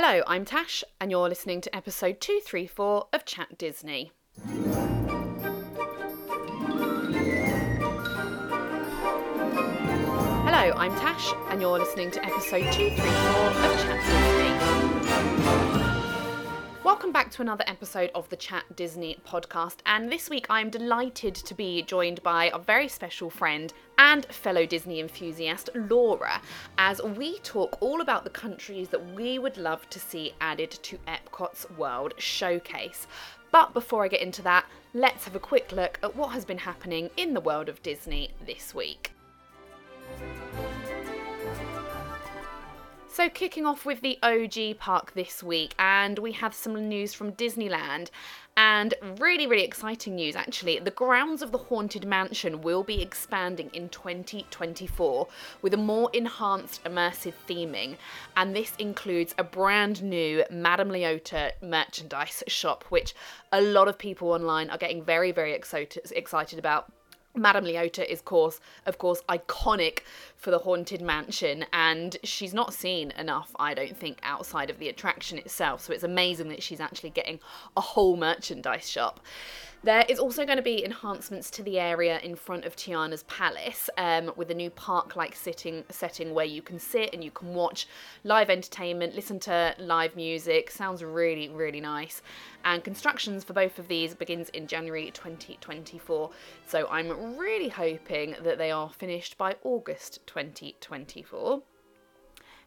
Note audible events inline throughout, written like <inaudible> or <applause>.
Hello, I'm Tash, and you're listening to episode 234 of Chat Disney. Hello, I'm Tash, and you're listening to episode 234 of Chat Disney. Welcome back to another episode of the Chat Disney podcast. And this week I'm delighted to be joined by a very special friend and fellow Disney enthusiast, Laura, as we talk all about the countries that we would love to see added to Epcot's World Showcase. But before I get into that, let's have a quick look at what has been happening in the world of Disney this week. So, kicking off with the OG park this week, and we have some news from Disneyland. And really, really exciting news actually. The grounds of the Haunted Mansion will be expanding in 2024 with a more enhanced immersive theming. And this includes a brand new Madame Leota merchandise shop, which a lot of people online are getting very, very excited, excited about Madame Leota is course of course iconic for the haunted mansion and she's not seen enough I don't think outside of the attraction itself so it's amazing that she's actually getting a whole merchandise shop. There is also going to be enhancements to the area in front of Tiana's Palace um, with a new park-like sitting setting where you can sit and you can watch live entertainment, listen to live music. Sounds really, really nice. And constructions for both of these begins in January 2024. So I'm really hoping that they are finished by August 2024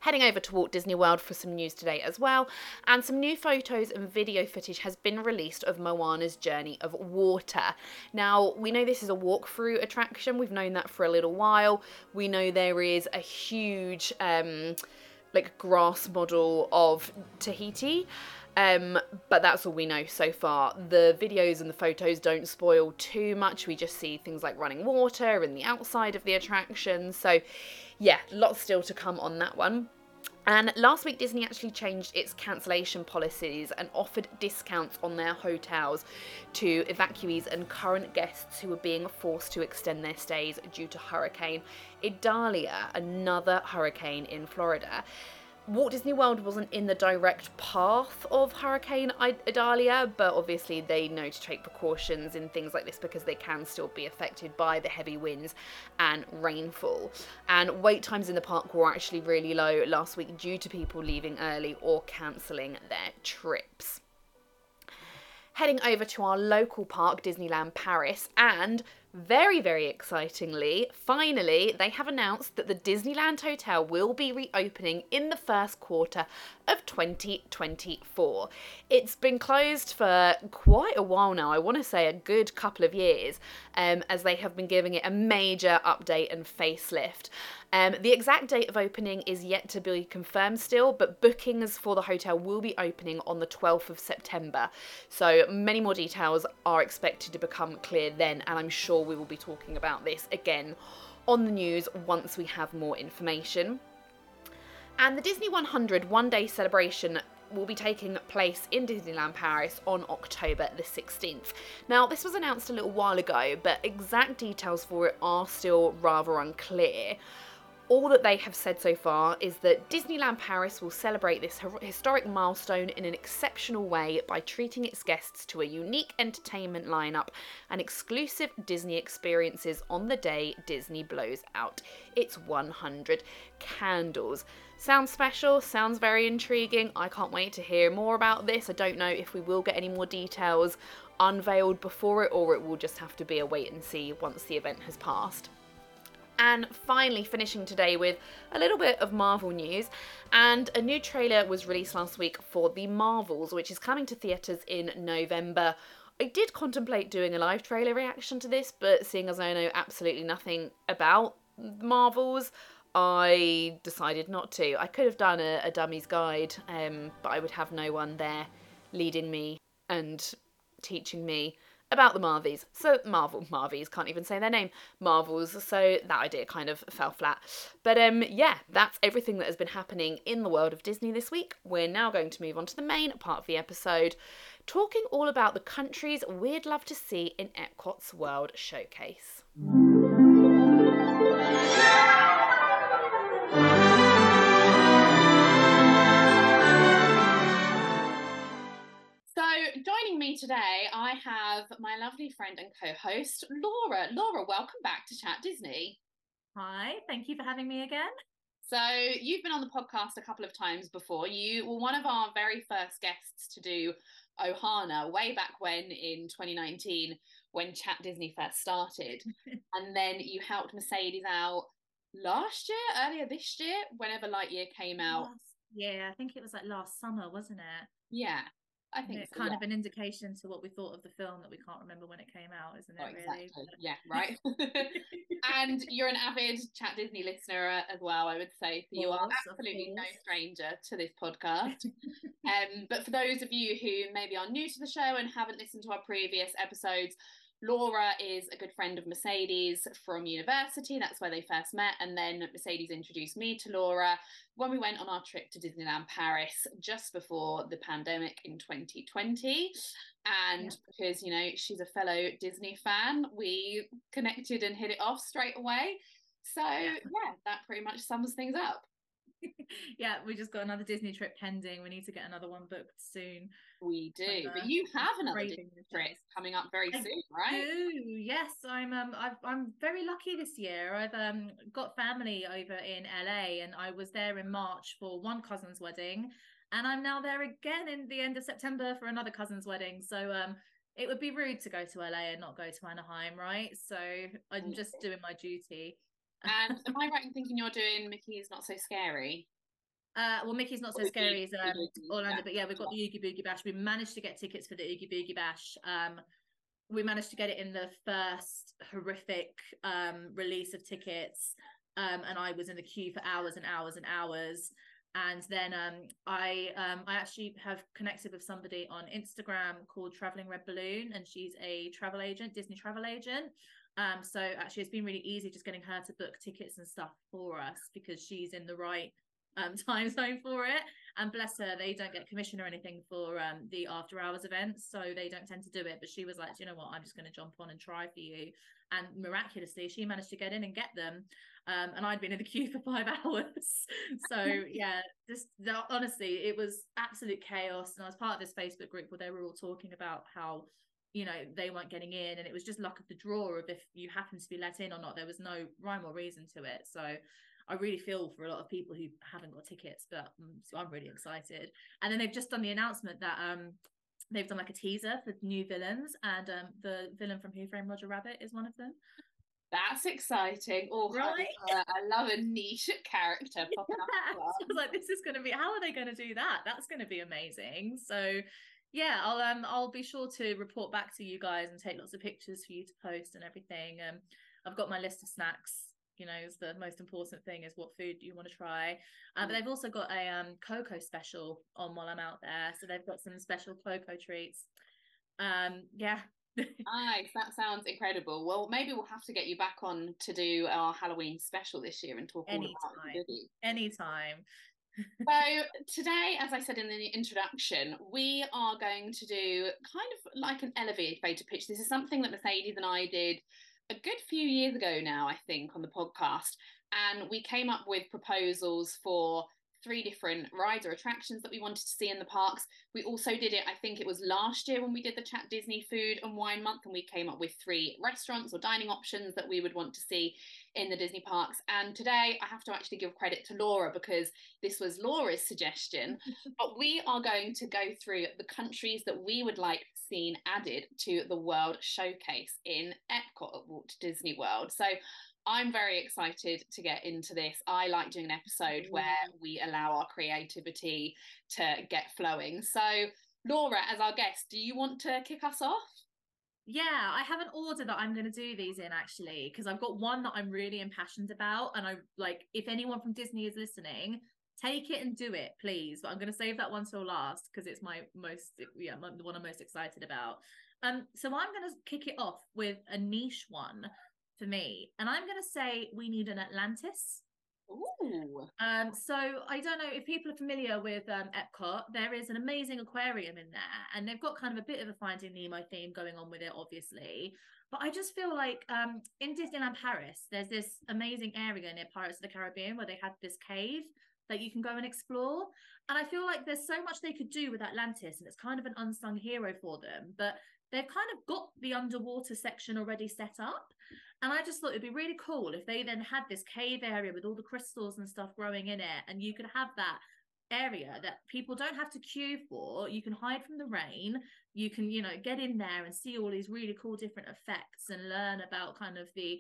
heading over to Walt Disney World for some news today as well. And some new photos and video footage has been released of Moana's Journey of Water. Now, we know this is a walkthrough attraction, we've known that for a little while. We know there is a huge. Um, like grass model of Tahiti. Um, but that's all we know so far. The videos and the photos don't spoil too much. We just see things like running water and the outside of the attraction. So, yeah, lots still to come on that one. And last week, Disney actually changed its cancellation policies and offered discounts on their hotels to evacuees and current guests who were being forced to extend their stays due to Hurricane Idalia, another hurricane in Florida. Walt Disney World wasn't in the direct path of Hurricane Idalia, but obviously they know to take precautions in things like this because they can still be affected by the heavy winds and rainfall. And wait times in the park were actually really low last week due to people leaving early or cancelling their trips. Heading over to our local park, Disneyland Paris, and very, very excitingly, finally, they have announced that the Disneyland Hotel will be reopening in the first quarter of 2024. It's been closed for quite a while now, I want to say a good couple of years, um, as they have been giving it a major update and facelift. Um, the exact date of opening is yet to be confirmed still, but bookings for the hotel will be opening on the 12th of September. So many more details are expected to become clear then, and I'm sure we will be talking about this again on the news once we have more information. And the Disney 100 one day celebration will be taking place in Disneyland Paris on October the 16th. Now, this was announced a little while ago, but exact details for it are still rather unclear all that they have said so far is that Disneyland Paris will celebrate this historic milestone in an exceptional way by treating its guests to a unique entertainment lineup and exclusive Disney experiences on the day Disney blows out its 100 candles. Sounds special, sounds very intriguing. I can't wait to hear more about this. I don't know if we will get any more details unveiled before it or it will just have to be a wait and see once the event has passed. And finally, finishing today with a little bit of Marvel news. And a new trailer was released last week for The Marvels, which is coming to theatres in November. I did contemplate doing a live trailer reaction to this, but seeing as I know absolutely nothing about Marvels, I decided not to. I could have done a, a dummy's guide, um, but I would have no one there leading me and teaching me about the Marvies. So Marvel Marvies can't even say their name. Marvels. So that idea kind of fell flat. But um yeah, that's everything that has been happening in the world of Disney this week. We're now going to move on to the main part of the episode, talking all about the countries we'd love to see in Epcot's World Showcase. Me today, I have my lovely friend and co host, Laura. Laura, welcome back to Chat Disney. Hi, thank you for having me again. So, you've been on the podcast a couple of times before. You were one of our very first guests to do Ohana way back when in 2019 when Chat Disney first started. <laughs> and then you helped Mercedes out last year, earlier this year, whenever Lightyear came out. Last, yeah, I think it was like last summer, wasn't it? Yeah. I think it's so, kind yeah. of an indication to what we thought of the film that we can't remember when it came out, isn't it? Oh, exactly. Really? Yeah, right. <laughs> and you're an avid Chat Disney listener as well, I would say. So you are absolutely no stranger to this podcast. <laughs> um, but for those of you who maybe are new to the show and haven't listened to our previous episodes, Laura is a good friend of Mercedes from university. That's where they first met. And then Mercedes introduced me to Laura when we went on our trip to Disneyland Paris just before the pandemic in 2020. And yeah. because, you know, she's a fellow Disney fan, we connected and hit it off straight away. So, yeah, yeah that pretty much sums things up. <laughs> yeah, we just got another Disney trip pending. We need to get another one booked soon. We do, but you have another trip coming up very I soon, right? Do. Yes, I'm. Um, i am very lucky this year. I've um got family over in LA, and I was there in March for one cousin's wedding, and I'm now there again in the end of September for another cousin's wedding. So um. It would be rude to go to LA and not go to Anaheim, right? So I'm just doing my duty. And am I <laughs> right in thinking you're doing Mickey's Not So Scary? Uh, well, Mickey's Not So Scary as um, Orlando, but yeah, we've got the Oogie Boogie Bash. We managed to get tickets for the Oogie Boogie Bash. Um, we managed to get it in the first horrific um, release of tickets, um, and I was in the queue for hours and hours and hours. And then um, I um, I actually have connected with somebody on Instagram called Traveling Red Balloon, and she's a travel agent, Disney travel agent. Um, so actually, it's been really easy just getting her to book tickets and stuff for us because she's in the right um, <laughs> time zone for it. And bless her, they don't get commission or anything for um, the after hours events, so they don't tend to do it. But she was like, you know what, I'm just going to jump on and try for you. And miraculously, she managed to get in and get them. Um, and I'd been in the <laughs> queue for five hours. <laughs> so yeah, just honestly, it was absolute chaos. And I was part of this Facebook group where they were all talking about how you know they weren't getting in and it was just luck of the draw of if you happen to be let in or not there was no rhyme or reason to it so i really feel for a lot of people who haven't got tickets but um, so i'm really excited and then they've just done the announcement that um they've done like a teaser for new villains and um the villain from who framed roger rabbit is one of them that's exciting. Oh, right? I, I love a niche <laughs> character <laughs> popping up. I was <laughs> like, this is going to be. How are they going to do that? That's going to be amazing. So, yeah, I'll um I'll be sure to report back to you guys and take lots of pictures for you to post and everything. Um, I've got my list of snacks. You know, is the most important thing is what food do you want to try. Um, but they've also got a um cocoa special on while I'm out there, so they've got some special cocoa treats. Um, yeah. <laughs> nice, that sounds incredible. Well, maybe we'll have to get you back on to do our Halloween special this year and talk Anytime. all about it. Anytime <laughs> so today as i said in the introduction we are going to do kind of like an elevator pitch this is something that mercedes and i did a good few years ago now i think on the podcast and we came up with proposals for three different rides or attractions that we wanted to see in the parks. We also did it, I think it was last year when we did the Chat Disney Food and Wine Month, and we came up with three restaurants or dining options that we would want to see in the Disney parks. And today I have to actually give credit to Laura because this was Laura's suggestion. <laughs> but we are going to go through the countries that we would like seen added to the World Showcase in Epcot at Walt Disney World. So I'm very excited to get into this. I like doing an episode where we allow our creativity to get flowing. So, Laura, as our guest, do you want to kick us off? Yeah, I have an order that I'm going to do these in actually, because I've got one that I'm really impassioned about. And I like, if anyone from Disney is listening, take it and do it, please. But I'm going to save that one till last because it's my most, yeah, the one I'm most excited about. Um, so I'm going to kick it off with a niche one for me. And I'm going to say we need an Atlantis. Ooh. Um, so I don't know if people are familiar with um, Epcot. There is an amazing aquarium in there, and they've got kind of a bit of a Finding Nemo theme going on with it, obviously. But I just feel like um, in Disneyland Paris, there's this amazing area near Pirates of the Caribbean where they had this cave that you can go and explore. And I feel like there's so much they could do with Atlantis, and it's kind of an unsung hero for them. But they've kind of got the underwater section already set up. And I just thought it'd be really cool if they then had this cave area with all the crystals and stuff growing in it, and you could have that area that people don't have to queue for. You can hide from the rain. You can, you know, get in there and see all these really cool different effects and learn about kind of the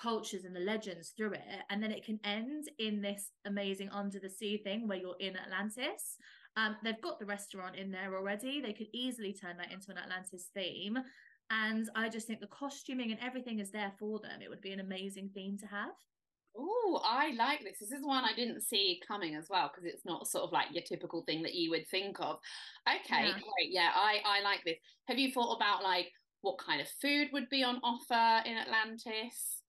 cultures and the legends through it. And then it can end in this amazing under the sea thing where you're in Atlantis. Um, they've got the restaurant in there already. They could easily turn that into an Atlantis theme. And I just think the costuming and everything is there for them. It would be an amazing theme to have. Oh, I like this. This is one I didn't see coming as well because it's not sort of like your typical thing that you would think of. Okay, yeah. great. Yeah, I I like this. Have you thought about like what kind of food would be on offer in Atlantis?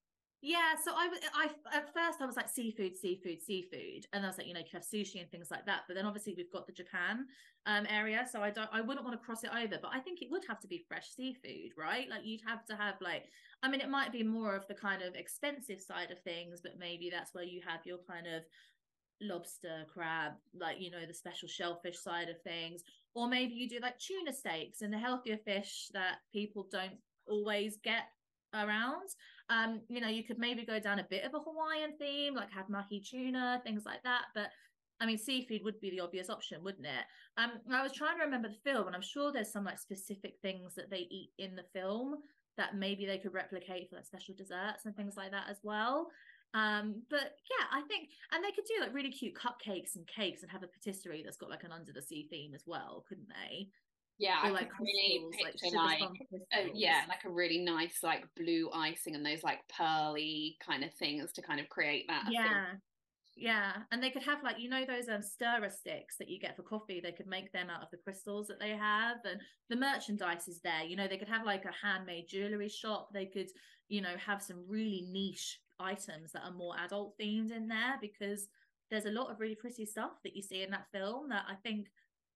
Yeah, so I, I at first I was like seafood, seafood, seafood, and I was like, you know, you have sushi and things like that. But then obviously we've got the Japan um area, so I don't, I wouldn't want to cross it over. But I think it would have to be fresh seafood, right? Like you'd have to have like, I mean, it might be more of the kind of expensive side of things, but maybe that's where you have your kind of lobster, crab, like you know, the special shellfish side of things, or maybe you do like tuna steaks and the healthier fish that people don't always get around. Um, you know, you could maybe go down a bit of a Hawaiian theme, like have mahi tuna, things like that. But I mean, seafood would be the obvious option, wouldn't it? Um, I was trying to remember the film, and I'm sure there's some like specific things that they eat in the film that maybe they could replicate for like special desserts and things like that as well. Um, but yeah, I think, and they could do like really cute cupcakes and cakes and have a patisserie that's got like an under the sea theme as well, couldn't they? Yeah, or I like really picture like, like oh, yeah, like a really nice like blue icing and those like pearly kind of things to kind of create that. Yeah. Yeah, and they could have like you know those um stirrer sticks that you get for coffee. They could make them out of the crystals that they have, and the merchandise is there. You know, they could have like a handmade jewelry shop. They could, you know, have some really niche items that are more adult themed in there because there's a lot of really pretty stuff that you see in that film that I think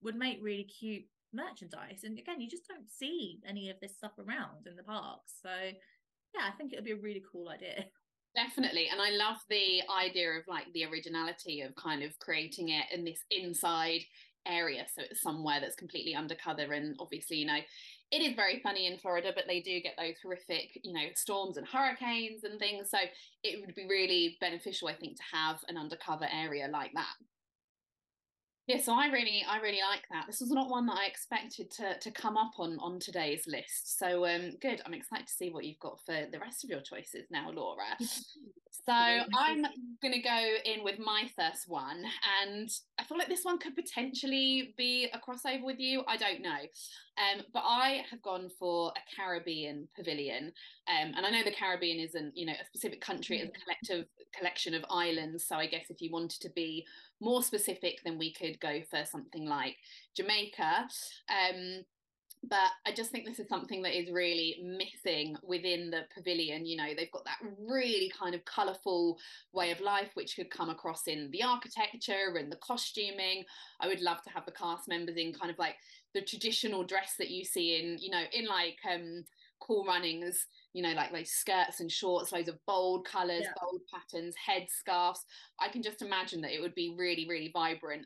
would make really cute merchandise. And again, you just don't see any of this stuff around in the parks. So yeah, I think it would be a really cool idea. <laughs> Definitely. And I love the idea of like the originality of kind of creating it in this inside area. So it's somewhere that's completely undercover. And obviously, you know, it is very funny in Florida, but they do get those horrific, you know, storms and hurricanes and things. So it would be really beneficial, I think, to have an undercover area like that. Yeah, so I really, I really like that. This was not one that I expected to to come up on on today's list. So um, good. I'm excited to see what you've got for the rest of your choices now, Laura. <laughs> so I'm going to go in with my first one, and I feel like this one could potentially be a crossover with you. I don't know, um, but I have gone for a Caribbean pavilion, um, and I know the Caribbean isn't, you know, a specific country; it's a collective collection of islands. So I guess if you wanted to be more specific, then we could go for something like Jamaica. Um, but I just think this is something that is really missing within the pavilion. You know, they've got that really kind of colourful way of life, which could come across in the architecture and the costuming. I would love to have the cast members in kind of like the traditional dress that you see in, you know, in like um cool runnings you know, like those skirts and shorts, loads of bold colours, yeah. bold patterns, head scarves. I can just imagine that it would be really, really vibrant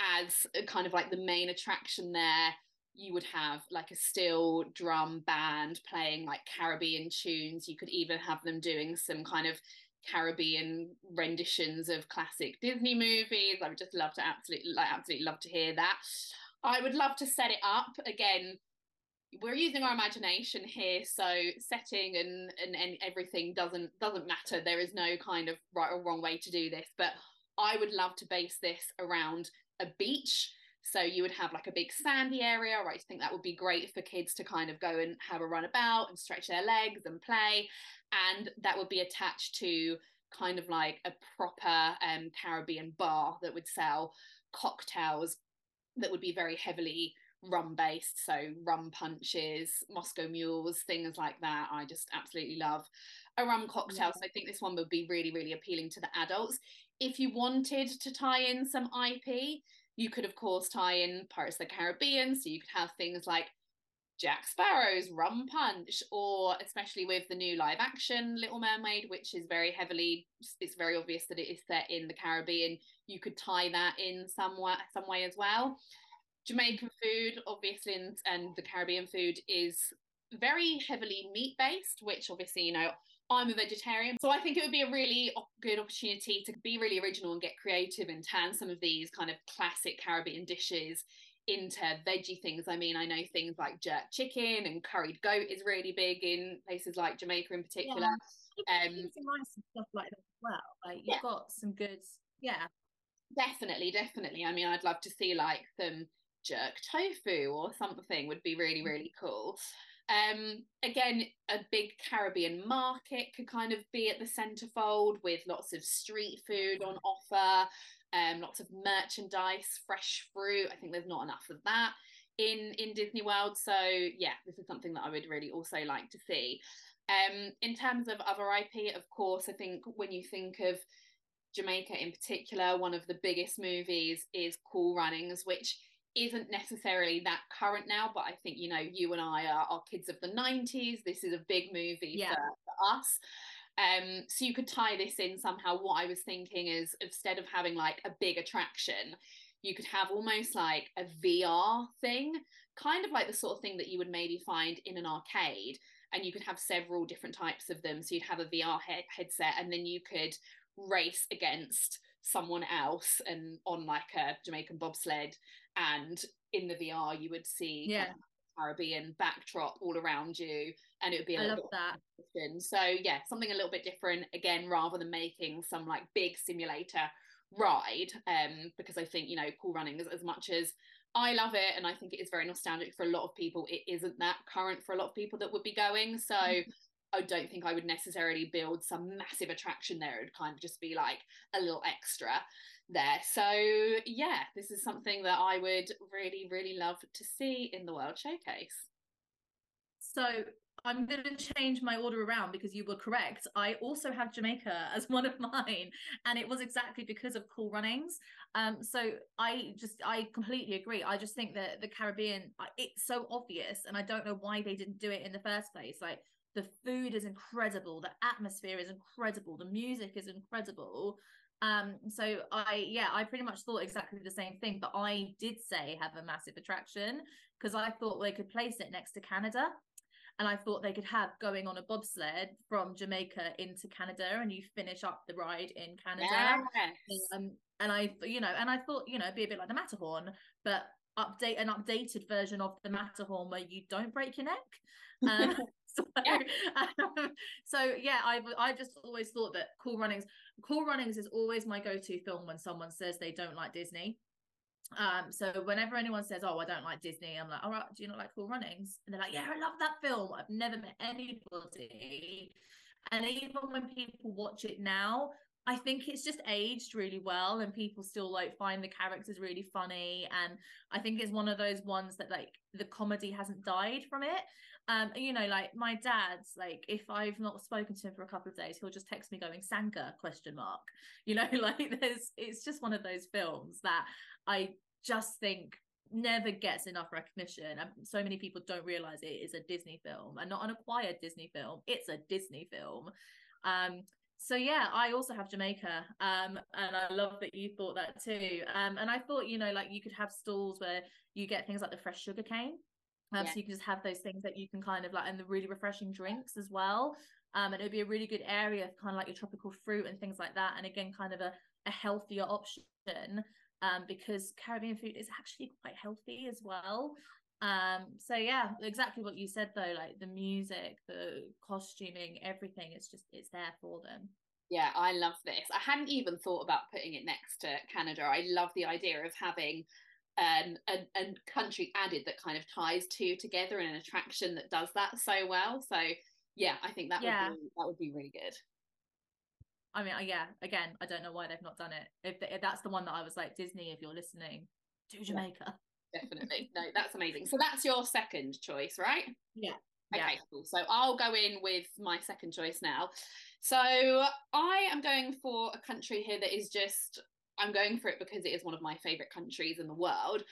as kind of like the main attraction there. You would have like a steel drum band playing like Caribbean tunes. You could even have them doing some kind of Caribbean renditions of classic Disney movies. I would just love to absolutely like absolutely love to hear that. I would love to set it up again we're using our imagination here so setting and, and and everything doesn't doesn't matter. There is no kind of right or wrong way to do this but i would love to base this around a beach. So you would have like a big sandy area right? I think that would be great for kids to kind of go and have a run about and stretch their legs and play. And that would be attached to kind of like a proper um, caribbean bar that would sell cocktails that would be very heavily rum based so rum punches moscow mules things like that i just absolutely love a rum cocktail yeah. so i think this one would be really really appealing to the adults if you wanted to tie in some ip you could of course tie in pirates of the caribbean so you could have things like Jack Sparrow's Rum Punch, or especially with the new live action Little Mermaid, which is very heavily, it's very obvious that it is set in the Caribbean. You could tie that in some way, some way as well. Jamaican food, obviously, and, and the Caribbean food is very heavily meat based, which obviously, you know, I'm a vegetarian. So I think it would be a really good opportunity to be really original and get creative and turn some of these kind of classic Caribbean dishes into veggie things. I mean, I know things like jerk chicken and curried goat is really big in places like Jamaica in particular. Yeah. Um, some stuff like that as well. Like you've yeah. got some good, yeah. Definitely, definitely. I mean, I'd love to see like some jerk tofu or something would be really, mm. really cool. Um, again, a big Caribbean market could kind of be at the centerfold with lots of street food on offer, um, lots of merchandise, fresh fruit. I think there's not enough of that in in Disney World. So yeah, this is something that I would really also like to see. Um, in terms of other IP, of course, I think when you think of Jamaica in particular, one of the biggest movies is Cool Runnings, which isn't necessarily that current now, but I think you know you and I are, are kids of the '90s. This is a big movie yeah. for, for us. Um, so you could tie this in somehow. What I was thinking is instead of having like a big attraction, you could have almost like a VR thing, kind of like the sort of thing that you would maybe find in an arcade. And you could have several different types of them. So you'd have a VR head- headset, and then you could race against someone else and on like a Jamaican bobsled and in the VR you would see yeah. Kind of Caribbean backdrop all around you and it would be a I love that. So yeah, something a little bit different again rather than making some like big simulator ride um because I think you know cool running as, as much as I love it and I think it is very nostalgic for a lot of people it isn't that current for a lot of people that would be going so I don't think I would necessarily build some massive attraction there. It would kind of just be like a little extra there. So, yeah, this is something that I would really, really love to see in the World Showcase. So, I'm going to change my order around because you were correct. I also have Jamaica <laughs> as one of mine, and it was exactly because of Cool Runnings. Um, so I just, I completely agree. I just think that the Caribbean, it's so obvious, and I don't know why they didn't do it in the first place. Like the food is incredible, the atmosphere is incredible, the music is incredible. Um, so I yeah, I pretty much thought exactly the same thing, but I did say have a massive attraction because I thought they could place it next to Canada. And I thought they could have going on a bobsled from Jamaica into Canada, and you finish up the ride in Canada. Yes. Um, and I, you know, and I thought, you know, be a bit like the Matterhorn, but update an updated version of the Matterhorn where you don't break your neck. Um, <laughs> <laughs> so, yeah. Um, so yeah, I I just always thought that Cool Runnings, Cool Runnings is always my go-to film when someone says they don't like Disney. Um, so whenever anyone says, "Oh, I don't like Disney," I'm like, "All right, do you not like Cool Runnings?" And they're like, "Yeah, I love that film." I've never met anybody, and even when people watch it now, I think it's just aged really well, and people still like find the characters really funny. And I think it's one of those ones that like the comedy hasn't died from it um you know like my dad's like if i've not spoken to him for a couple of days he'll just text me going sanka question mark. <laughs> You know <laughs> like there's it's just one of those films that i just think never gets enough recognition and so many people don't realize it is a disney film and not an acquired disney film it's a disney film. Um so yeah i also have jamaica um and i love that you thought that too. Um and i thought you know like you could have stalls where you get things like the fresh sugar cane um, yeah. So you can just have those things that you can kind of like, and the really refreshing drinks as well. Um, and it would be a really good area for kind of like your tropical fruit and things like that. And again, kind of a, a healthier option um, because Caribbean food is actually quite healthy as well. Um, so yeah, exactly what you said though, like the music, the costuming, everything, it's just it's there for them. Yeah, I love this. I hadn't even thought about putting it next to Canada. I love the idea of having um, a, a country added that kind of ties two together and an attraction that does that so well. So yeah, I think that yeah. would be, that would be really good. I mean, uh, yeah. Again, I don't know why they've not done it. If, if that's the one that I was like Disney, if you're listening, do Jamaica. Yeah, definitely. <laughs> No, that's amazing. So that's your second choice, right? Yeah. Okay, yeah. cool. So I'll go in with my second choice now. So I am going for a country here that is just I'm going for it because it is one of my favorite countries in the world.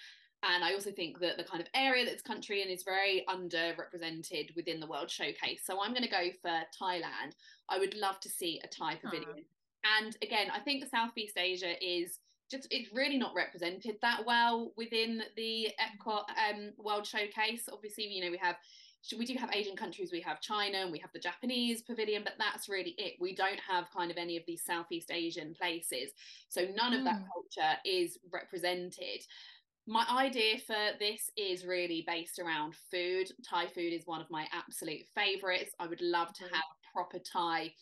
And I also think that the kind of area that's country in is very underrepresented within the World Showcase. So I'm going to go for Thailand. I would love to see a Thai pavilion. And again, I think Southeast Asia is just it's really not represented that well within the Epcot um, World Showcase. Obviously, you know we have we do have Asian countries. We have China and we have the Japanese pavilion, but that's really it. We don't have kind of any of these Southeast Asian places, so none of that hmm. culture is represented. My idea for this is really based around food. Thai food is one of my absolute favorites. I would love to hmm. have proper Thai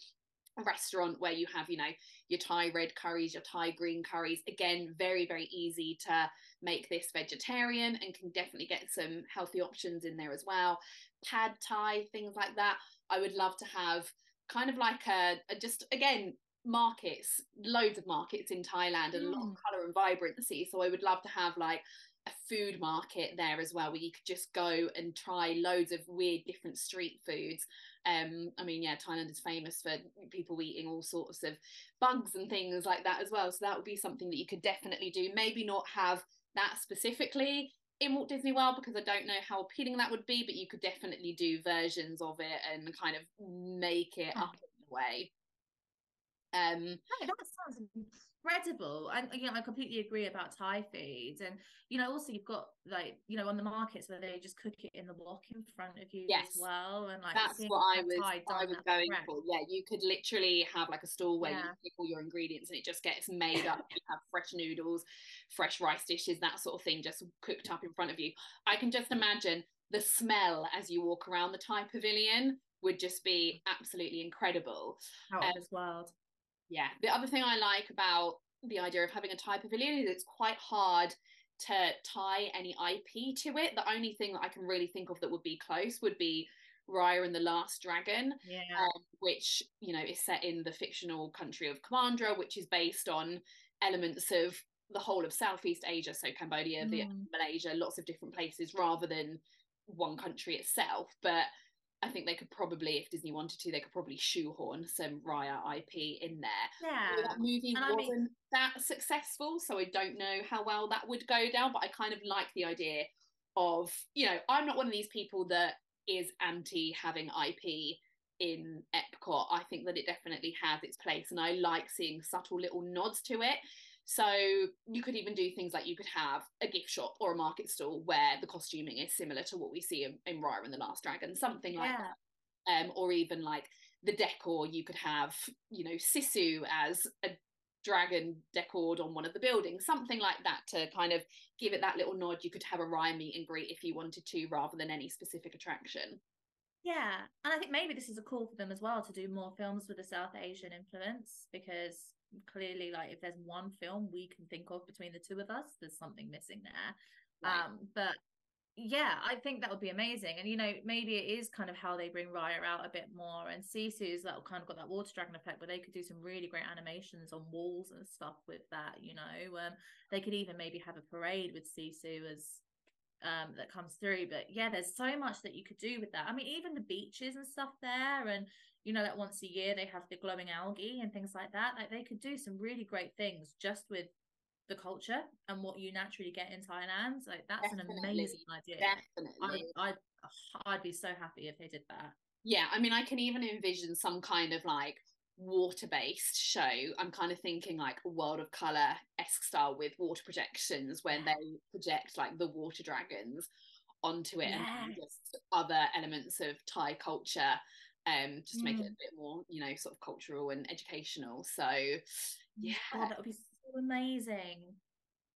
restaurant where you have, you know, your Thai red curries, your Thai green curries. Again, very, very easy to make this vegetarian and can definitely get some healthy options in there as well. Pad Thai, things like that. I would love to have kind of like a, a just, again, markets, loads of markets in Thailand and mm. a lot of mm. colour and vibrancy. So I would love to have like a food market there as well where you could just go and try loads of weird different street foods. Um i mean yeah thailand is famous for people eating all sorts of bugs and things like that as well. So that would be something that you could definitely do. Maybe not have that specifically in Walt Disney World because I don't know how appealing that would be, but you could definitely do versions of it and kind of make it up in a way. Um, that sounds incredible. And you know, I completely agree about Thai food. And you know, also you've got like, you know, on the markets where they just cook it in the wok in front of you yes. as well. And like that's what I was I was going for. Yeah, you could literally have like a stall where yeah. you pick all your ingredients and it just gets made up. you have fresh noodles, fresh rice dishes, that sort of thing just cooked up in front of you. I can just imagine the smell as you walk around the Thai pavilion would just be absolutely incredible. Out um, as wild yeah the other thing i like about the idea of having a Thai pavilion is it's quite hard to tie any ip to it the only thing that i can really think of that would be close would be Raya and the Last Dragon, yeah. um, which you know is set in the fictional country of Kumandra, which is based on elements of the whole of Southeast Asia, so Cambodia, mm. Vietnam, Malaysia, lots of different places, rather than one country itself. But I think they could probably, if Disney wanted to, they could probably shoehorn some Raya IP in there. Yeah. that movie and wasn't I mean, that successful, so I don't know how well that would go down. But I kind of like the idea of, you know, I'm not one of these people that is anti having IP in Epcot. I think that it definitely has its place, and I like seeing subtle little nods to it. So you could even do things like you could have a gift shop or a market stall where the costuming is similar to what we see in, in Raya and the Last Dragon, something like yeah. that. Um, or even like the decor, you could have, you know, Sisu as a dragon decored on one of the buildings, something like that to kind of give it that little nod. You could have a Raya meet and greet if you wanted to, rather than any specific attraction. Yeah, and I think maybe this is a call for them as well to do more films with a South Asian influence because clearly like if there's one film we can think of between the two of us there's something missing there right. um but yeah i think that would be amazing and you know maybe it is kind of how they bring raya out a bit more and sisu's that kind of got that water dragon effect where they could do some really great animations on walls and stuff with that you know um they could even maybe have a parade with sisu as um, that comes through. But yeah, there's so much that you could do with that. I mean, even the beaches and stuff there, and you know that once a year they have the glowing algae and things like that. Like they could do some really great things just with the culture and what you naturally get in Thailand. Like that's Definitely. an amazing idea. Definitely, I, I'd I'd be so happy if they did that. Yeah, I mean, I can even envision some kind of like water based show. I'm kind of thinking like a World of Color esque style with water projections when they project like the water dragons onto it yes. and just other elements of Thai culture um just to make it a mm. bit more you know sort of cultural and educational so yeah God, that would be so amazing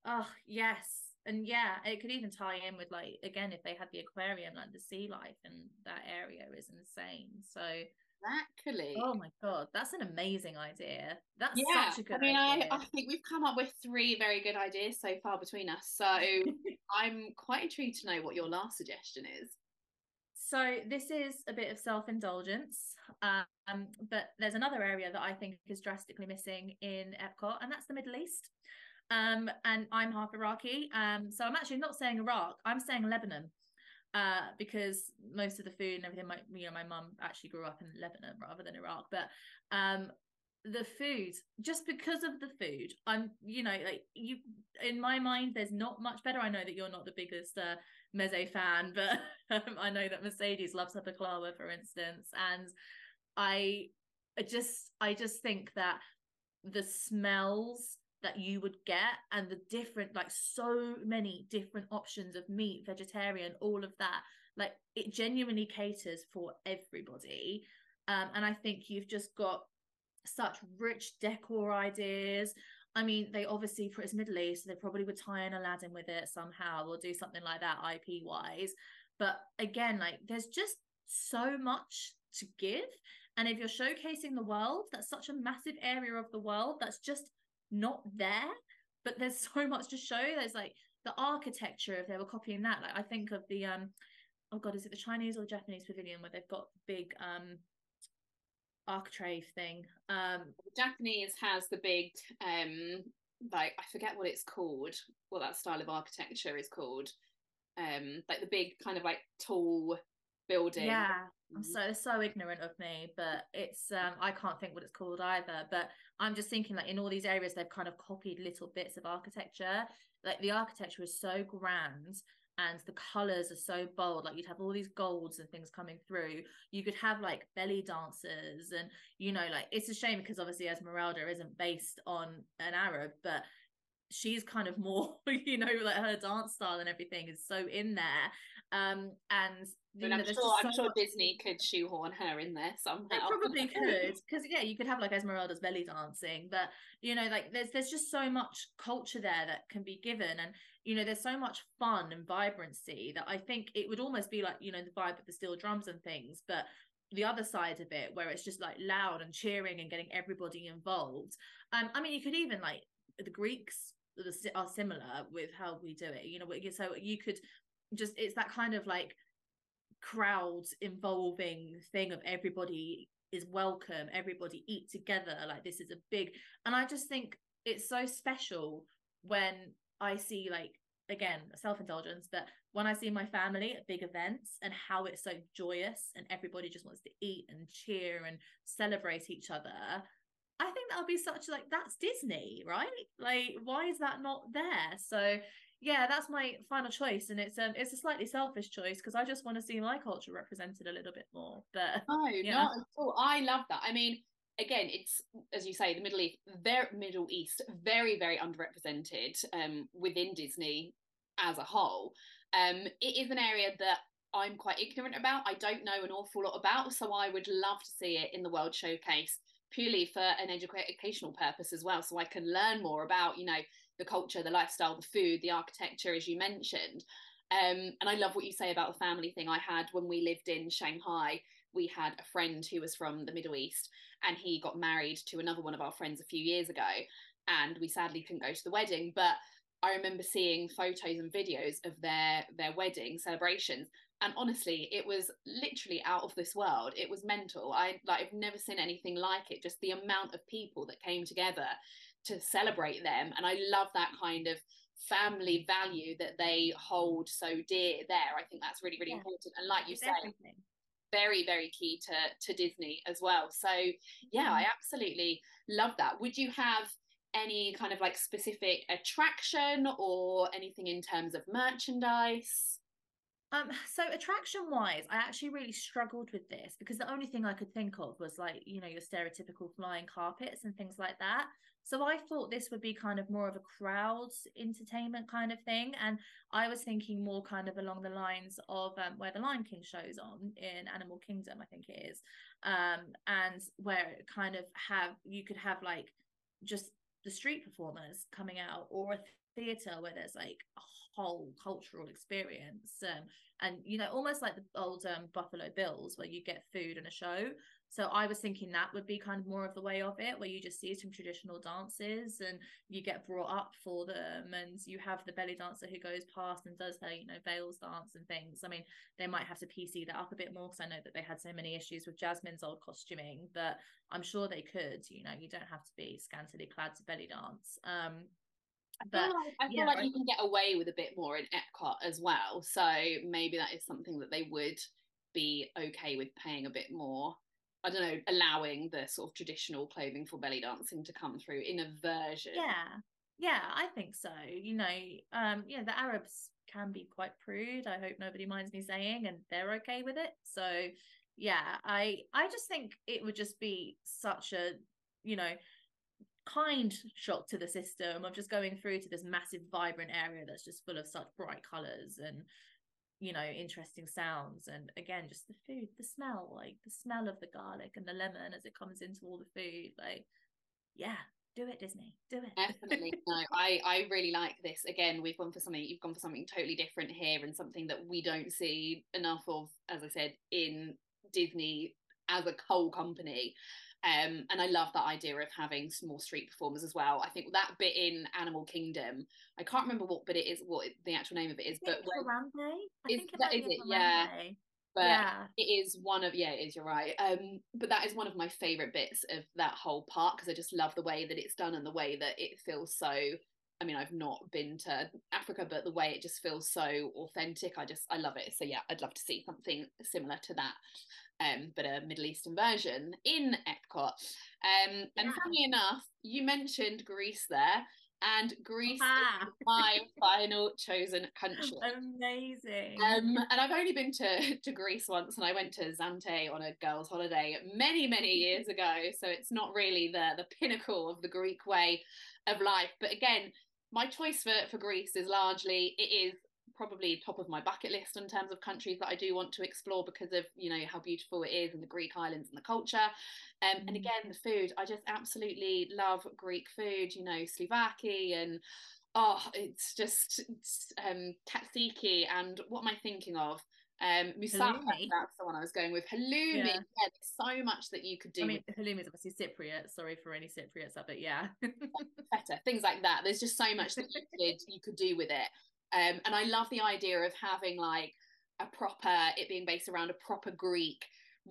oh yes and yeah it could even tie in with like again if they had the aquarium like the sea life in that area is insane so Exactly. Oh my god, that's an amazing idea. That's yeah. such a good. I mean, I, I think we've come up with three very good ideas so far between us. So <laughs> I'm quite intrigued to know what your last suggestion is. So this is a bit of self-indulgence, um, but there's another area that I think is drastically missing in Epcot, and that's the Middle East. Um, and I'm half Iraqi, um, so I'm actually not saying Iraq. I'm saying Lebanon, uh, because most of the food and everything, my you know, my mum actually grew up in Lebanon rather than Iraq. But um, the food just because of the food i'm you know like you in my mind there's not much better i know that you're not the biggest uh meze fan <laughs> but um, i know that mercedes loves her baklava for instance and i just i just think that the smells that you would get and the different like so many different options of meat vegetarian all of that like it genuinely caters for everybody. Um, and i think you've just got such rich decor ideas i mean they obviously for its middle east so they probably would tie in aladdin with it somehow or do something like that ip wise but again like there's just so much to give. And if you're showcasing the world that's such a massive area of the world that's just not there. But there's <laughs> so much to show. There's like the architecture if they were copying that. Like i think of the um oh god is it the chinese or the japanese pavilion where they've got big um architrave thing. Um japanese has the big um like i forget what it's called what that style of architecture is called. Um like the big kind of like tall building. Yeah. I'm so so ignorant of me, but it's um I can't think what it's called either. But I'm just thinking like in all these areas they've kind of copied little bits of architecture. Like the architecture is so grand and the colors are so bold. Like you'd have all these golds and things coming through. You could have like belly dancers and you know like it's a shame because obviously Esmeralda isn't based on an Arab, but she's kind of more <laughs> you know like her dance style and everything is so in there um and and I'm sure I'm sure Disney could shoehorn her in there somehow. They probably <laughs> could, because yeah, you could have like Esmeralda's belly dancing, but you know, like there's there's just so much culture there that can be given, and you know, there's so much fun and vibrancy that I think it would almost be like you know the vibe of the steel drums and things, but the other side of it where it's just like loud and cheering and getting everybody involved. Um, I mean, you could even like the Greeks are similar with how we do it, you know. So you could just it's that kind of like crowd involving thing of everybody is welcome everybody eat together like this is a big and i just think it's so special when i see like again self-indulgence but when i see my family at big events and how it's so joyous and everybody just wants to eat and cheer and celebrate each other i think that'll be such like that's disney right like why is that not there so yeah, that's my final choice, and it's um it's a slightly selfish choice because I just want to see my culture represented a little bit more. But no, yeah. not at all. I love that. I mean, again, it's as you say, the Middle East, very Middle East, very very underrepresented um within Disney as a whole. Um, it is an area that I'm quite ignorant about. I don't know an awful lot about, so I would love to see it in the World Showcase purely for an educational purpose as well, so I can learn more about you know the culture, the lifestyle, the food, the architecture, as you mentioned. Um, and I love what you say about the family thing. I had when we lived in Shanghai, we had a friend who was from the Middle East and he got married to another one of our friends a few years ago. And we sadly couldn't go to the wedding, but I remember seeing photos and videos of their their wedding celebrations and honestly it was literally out of this world. It was mental. I like i've never seen anything like it. Just the amount of people that came together to celebrate them and i love that kind of family value that they hold so dear there. I think that's really really yeah. important. And like you say very very key to to disney as well so yeah i mm-hmm. absolutely love that would you have any kind of like specific attraction or anything in terms of merchandise um, so attraction wise, I actually really struggled with this because the only thing I could think of was like, you know, your stereotypical flying carpets and things like that. So I thought this would be kind of more of a crowds entertainment kind of thing. And I was thinking more kind of along the lines of um, where the Lion King shows on in Animal Kingdom, I think it is. Um, and where it kind of have, you could have like just the street performers coming out or a theater where there's like a whole cultural experience um, and you know almost like the old um, buffalo bills where you get food and a show so i was thinking that would be kind of more of the way of it where you just see some traditional dances and you get brought up for them and you have the belly dancer who goes past and does her you know veils dance and things. I mean they might have to pc that up a bit more because i know that they had so many issues with jasmine's old costuming but i'm sure they could you know you don't have to be scantily clad to belly dance. Um I feel but, like, I feel yeah, like you can get away with a bit more in Epcot as well. So maybe that is something that they would be okay with paying a bit more I don't know, allowing the sort of traditional clothing for belly dancing to come through in a version. Yeah, yeah, I think so. You know, um, yeah, the Arabs can be quite prude. I hope nobody minds me saying, and they're okay with it. So, yeah, I I just think it would just be such a, you know, kind shock to the system of just going through to this massive vibrant area that's just full of such bright colors and you know interesting sounds and again just the food the smell like the smell of the garlic and the lemon as it comes into all the food like yeah do it disney do it. Definitely <laughs> no i i really like this. Again we've gone for something you've gone for something totally different here and something that we don't see enough of as i said in disney as a whole company um, and I love that idea of having small street performers as well. I think that bit in Animal Kingdom, I can't remember what but it is, what the actual name of it is, but Harambe. Is, that is it? Yeah. But yeah. it is one of yeah, it is. You're right. Um, but that is one of my favorite bits of that whole part because I just love the way that it's done and the way that it feels so I mean, I've not been to Africa, but the way it just feels so authentic, I just I love it. So yeah, I'd love to see something similar to that um, but a Middle Eastern version in Epcot. Um, yeah. And funny enough, you mentioned Greece there, and Greece ah. is my final chosen country. Amazing. Um, and I've only been to, to Greece once, and I went to Zante on a girls' holiday many, many years <laughs> ago. So it's not really the the pinnacle of the Greek way of life. But again, my choice for, for Greece is largely it is probably top of my bucket list in terms of countries that I do want to explore because of you know how beautiful it is and the Greek islands and the culture. Um, mm. And again, the food I just absolutely love Greek food. You know, Souvlaki and oh, it's just it's, um, tzatziki and what am I thinking of? Um, moussaka, that's the one I was going with. Halloumi, yeah. yeah. there's so much that you could do. I mean, halloumi is obviously Cypriot. Sorry for any Cypriots but yeah, <laughs> better things like that. There's just so much that you <laughs> could you could do with it. Um, and I love the idea of having like a proper, it being based around a proper Greek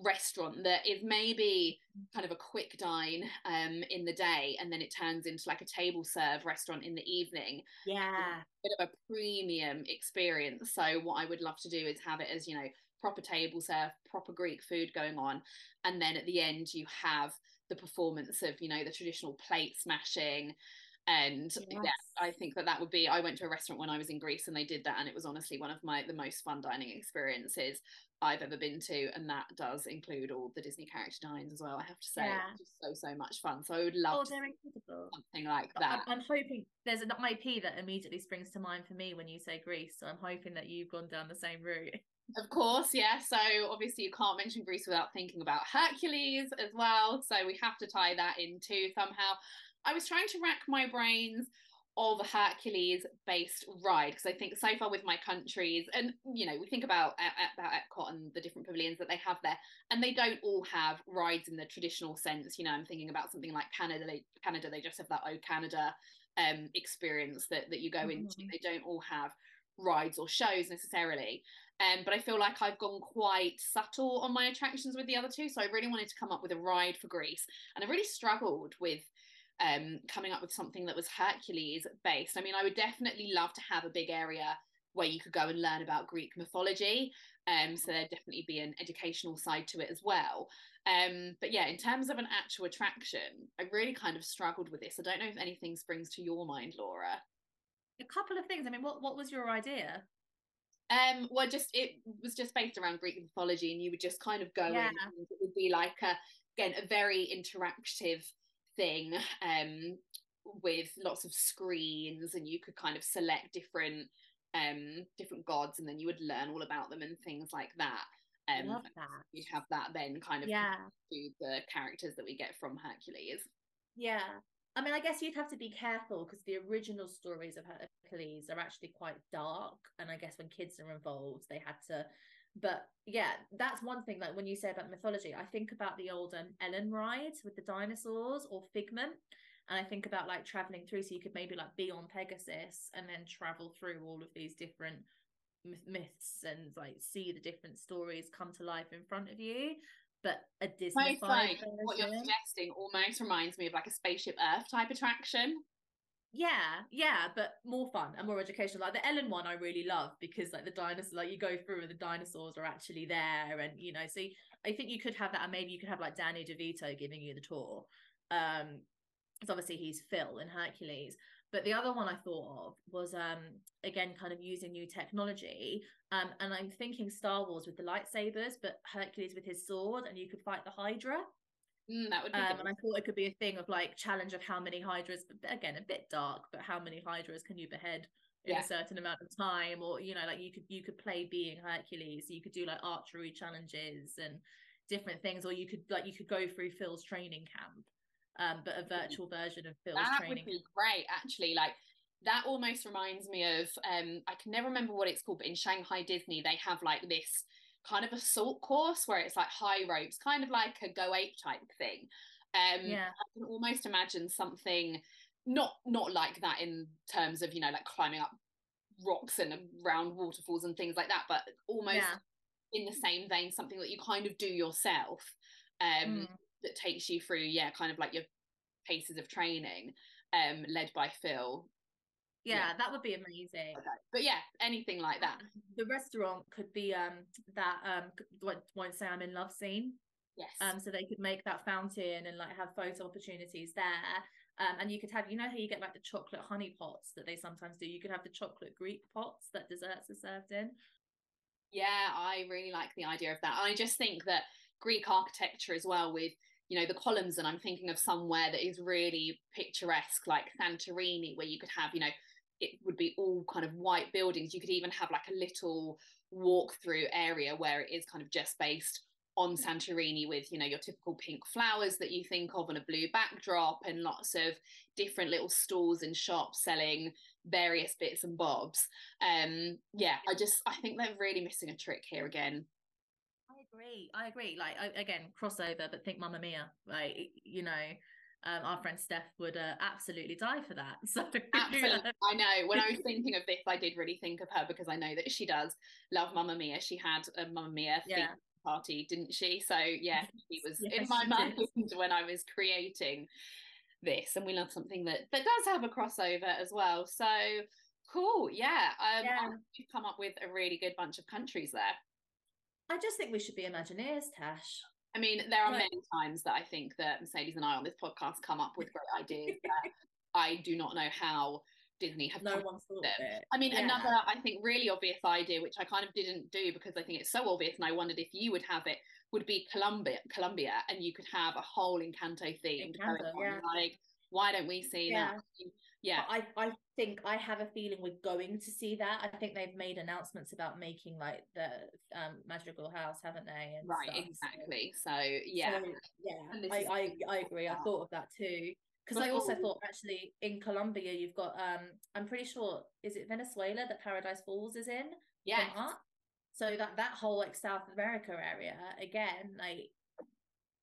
restaurant that is maybe kind of a quick dine um in the day and then it turns into like a table serve restaurant in the evening. Yeah. a bit of a premium experience. So what i would love to do is have it as you know proper table serve proper greek food going on. And then at the end you have the performance of you know the traditional plate smashing and yes. yeah i think that that would be i went to a restaurant when i was in greece and they did that and it was honestly one of my the most fun dining experiences i've ever been to and that does include all the disney character dines as well i have to say yeah. it's just so so much fun so i would love oh, they're incredible. something like that I'm, I'm hoping there's an ip that immediately springs to mind for me when you say greece so i'm hoping that you've gone down the same route of course, yeah. So obviously you can't mention Greece without thinking about Hercules as well. So we have to tie that in too somehow. I was trying to rack my brains of a Hercules based ride because I think so far with my countries and you know we think about about Epcot and the different pavilions that they have there and they don't all have rides in the traditional sense you know I'm thinking about something like Canada they, Canada they just have that Oh Canada um experience that that you go mm-hmm. into they don't all have rides or shows necessarily um, but I feel like I've gone quite subtle on my attractions with the other two so I really wanted to come up with a ride for Greece and I really struggled with um, coming up with something that was Hercules based. I mean, I would definitely love to have a big area where you could go and learn about Greek mythology. Um, so there'd definitely be an educational side to it as well. Um, but yeah, in terms of an actual attraction, I really kind of struggled with this. I don't know if anything springs to your mind, Laura. A couple of things. I mean, what what was your idea? Um, well, just it was just based around Greek mythology, and you would just kind of go yeah. in. it would be like a again a very interactive thing um, with lots of screens and you could kind of select different um different gods and then you would learn all about them and things like that. Um Love that. you'd have that then kind of yeah. to the characters that we get from hercules. Yeah. I mean, I guess you'd have to be careful because the original stories of Hercules are actually quite dark, and I guess when kids are involved, they had to but yeah that's one thing like when you say about mythology i think about the old um, ellen rides with the dinosaurs or figment and i think about like traveling through so you could maybe like be on pegasus and then travel through all of these different myths and like see the different stories come to life in front of you but a Disney what you're suggesting almost reminds me of like a spaceship Earth type attraction. Yeah, yeah, but more fun and more educational. Like the Ellen one, I really love because like the dinosaurs, like you go through and the dinosaurs are actually there, and you know, so I think you could have that, and maybe you could have like Danny DeVito giving you the tour. Um, because obviously he's Phil in Hercules. But the other one I thought of was um again kind of using new technology. Um, and I'm thinking Star Wars with the lightsabers, but Hercules with his sword, and you could fight the Hydra. Mm, that would be. Um, and I thought it could be a thing of like challenge of how many hydras. Again, a bit dark, but how many hydras can you behead in yeah. a certain amount of time? Or you know, like you could you could play being Hercules. You could do like archery challenges and different things, or you could like you could go through Phil's training camp, um, but a virtual version of Phil's that training. That would be great, actually. Like that almost reminds me of um I can never remember what it's called, but in Shanghai Disney they have like this kind of assault course where it's like high ropes, kind of like a go ape type thing. Um, yeah. I can almost imagine something not not like that in terms of you know like climbing up rocks and around waterfalls and things like that, but almost yeah. in the same vein, something that you kind of do yourself um, mm. that takes you through, yeah, kind of like your paces of training, um, led by Phil yeah, yeah, that would be amazing. Okay. But yeah, anything like that. <clears throat> The restaurant could be um that um won't say I'm in love scene. Yes. Um, so they could make that fountain and like have photo opportunities there. Um, and you could have, you know, how you get like the chocolate honey pots that they sometimes do. You could have the chocolate Greek pots that desserts are served in. Yeah, I really like the idea of that. I just think that Greek architecture as well, with you know the columns, and I'm thinking of somewhere that is really picturesque, like Santorini, where you could have, you know, it would be all kind of white buildings. You could even have like a little walk through area where it is kind of just based on Santorini with, you know, your typical pink flowers that you think of and a blue backdrop and lots of different little stalls and shops selling various bits and bobs. Um, yeah, I just I think they're really missing a trick here again. I agree. I agree. Like I, again, crossover, but think Mamma Mia. Like you know, um, our friend Steph would uh, absolutely die for that. <laughs> So absolutely, I know. When I was <laughs> thinking of this, I did really think of her because I know that she does love Mamma Mia. She had a Mamma Mia yeah. party, didn't she? So yeah, she was yes, in my mind did. <laughs> when I was creating this, and we love something that that does have a crossover as well. So cool, yeah. Um, yeah. We've come up with a really good bunch of countries there. I just think we should be Imagineers, Tash. I mean, there are many times that I think that Mercedes and I on this podcast come up with great ideas <laughs> that I do not know how Disney have. No one thought them. it. I mean, yeah. another I think really obvious idea, which I kind of didn't do because I think it's so obvious, and I wondered if you would have it, would be Colombia, Colombia, and you could have a whole Encanto themed. Encanto, yeah. Like, why don't we see yeah. that? Yeah, I I think I have a feeling we're going to see that. I think they've made announcements about making like the um Madrigal House, haven't they? And right, stuff. exactly. So, so yeah, so, yeah, I, I I agree. I thought of that too because I also thought actually in Colombia you've got um I'm pretty sure is it Venezuela that Paradise Falls is in? Yeah. So that that whole like South America area again, like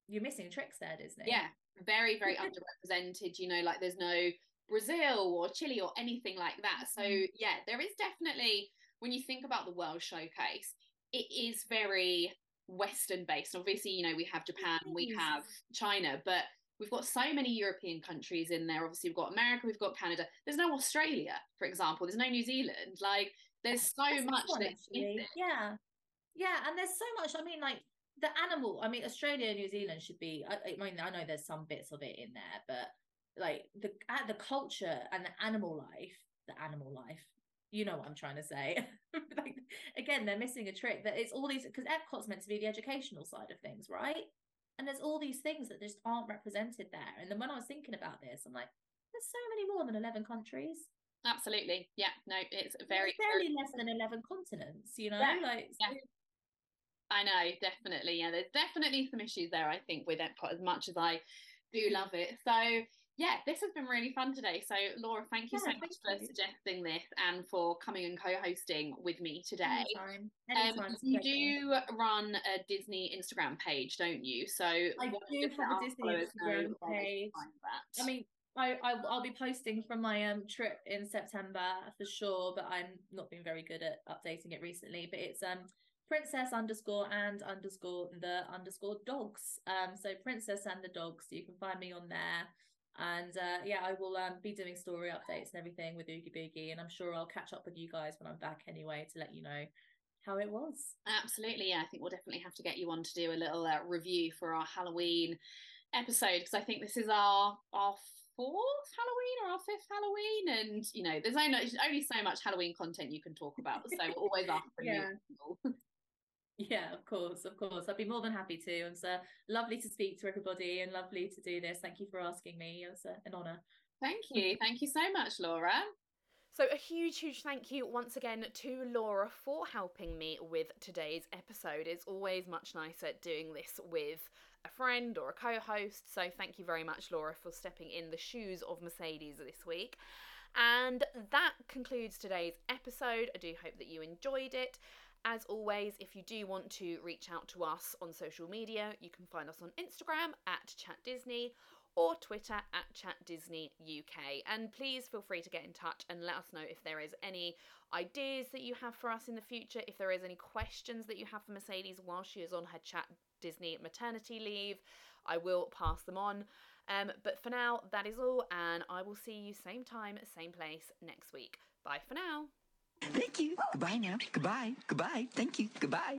you're missing tricks there, Disney. Yeah, very very <laughs> underrepresented. You know, like there's no Brazil or Chile or anything like that. So mm. yeah, there is definitely when you think about the World Showcase, it is very Western based. Obviously, you know we have Japan, we have China, but we've got so many European countries in there. Obviously, we've got America, we've got Canada. There's no Australia, for example. There's no New Zealand. Like there's so much that's yeah, yeah, and there's so much. I mean, like the animal. I mean, Australia, New Zealand should be. I, I mean, I know there's some bits of it in there, but like the the culture and the animal life, the animal life. You know what I'm trying to say. <laughs> like again, they're missing a trick. That it's all these because Epcot's meant to be the educational side of things, right? And there's all these things that just aren't represented there. And then when I was thinking about this, I'm like, there's so many more than 11 countries. Absolutely. Yeah. No, it's very. Barely less than 11 continents, you know? Yeah. Like, yeah. I know, definitely. Yeah, there's definitely some issues there, I think, with Epcot as much as I do love it. So, yeah, this has been really fun today. So, Laura, thank you yeah, so much for suggesting this and for coming and co-hosting with me today. Anytime. Anytime. Um, you do run a Disney Instagram page, don't you? So I do have a Disney Instagram page. I mean, I, I will be posting from my um trip in September for sure, but I'm not been very good at updating it recently. But it's um princess underscore and underscore the underscore dogs. Um, so princess and the dogs. You can find me on there. And uh, yeah, I will um, be doing story updates and everything with Oogie Boogie, and I'm sure I'll catch up with you guys when I'm back anyway to let you know how it was. Absolutely, yeah. I think we'll definitely have to get you on to do a little uh, review for our Halloween episode because I think this is our our fourth Halloween or our fifth Halloween, and you know, there's only only so much Halloween content you can talk about, so we're always <laughs> after yeah. <laughs> Yeah, of course, of course. I'd be more than happy to. It's uh, lovely to speak to everybody and lovely to do this. Thank you for asking me. It was uh, an honour. Thank you. Thank you so much, Laura. So, a huge, huge thank you once again to Laura for helping me with today's episode. It's always much nicer doing this with a friend or a co host. So, thank you very much, Laura, for stepping in the shoes of Mercedes this week. And that concludes today's episode. I do hope that you enjoyed it. As always, if you do want to reach out to us on social media, you can find us on Instagram at Chat Disney or Twitter at Chat Disney UK. And please feel free to get in touch and let us know if there is any ideas that you have for us in the future, if there is any questions that you have for Mercedes while she is on her Chat Disney maternity leave. I will pass them on. Um, but for now, that is all, and I will see you same time, same place next week. Bye for now. Thank you. Goodbye now. Goodbye. Goodbye. Thank you. Goodbye.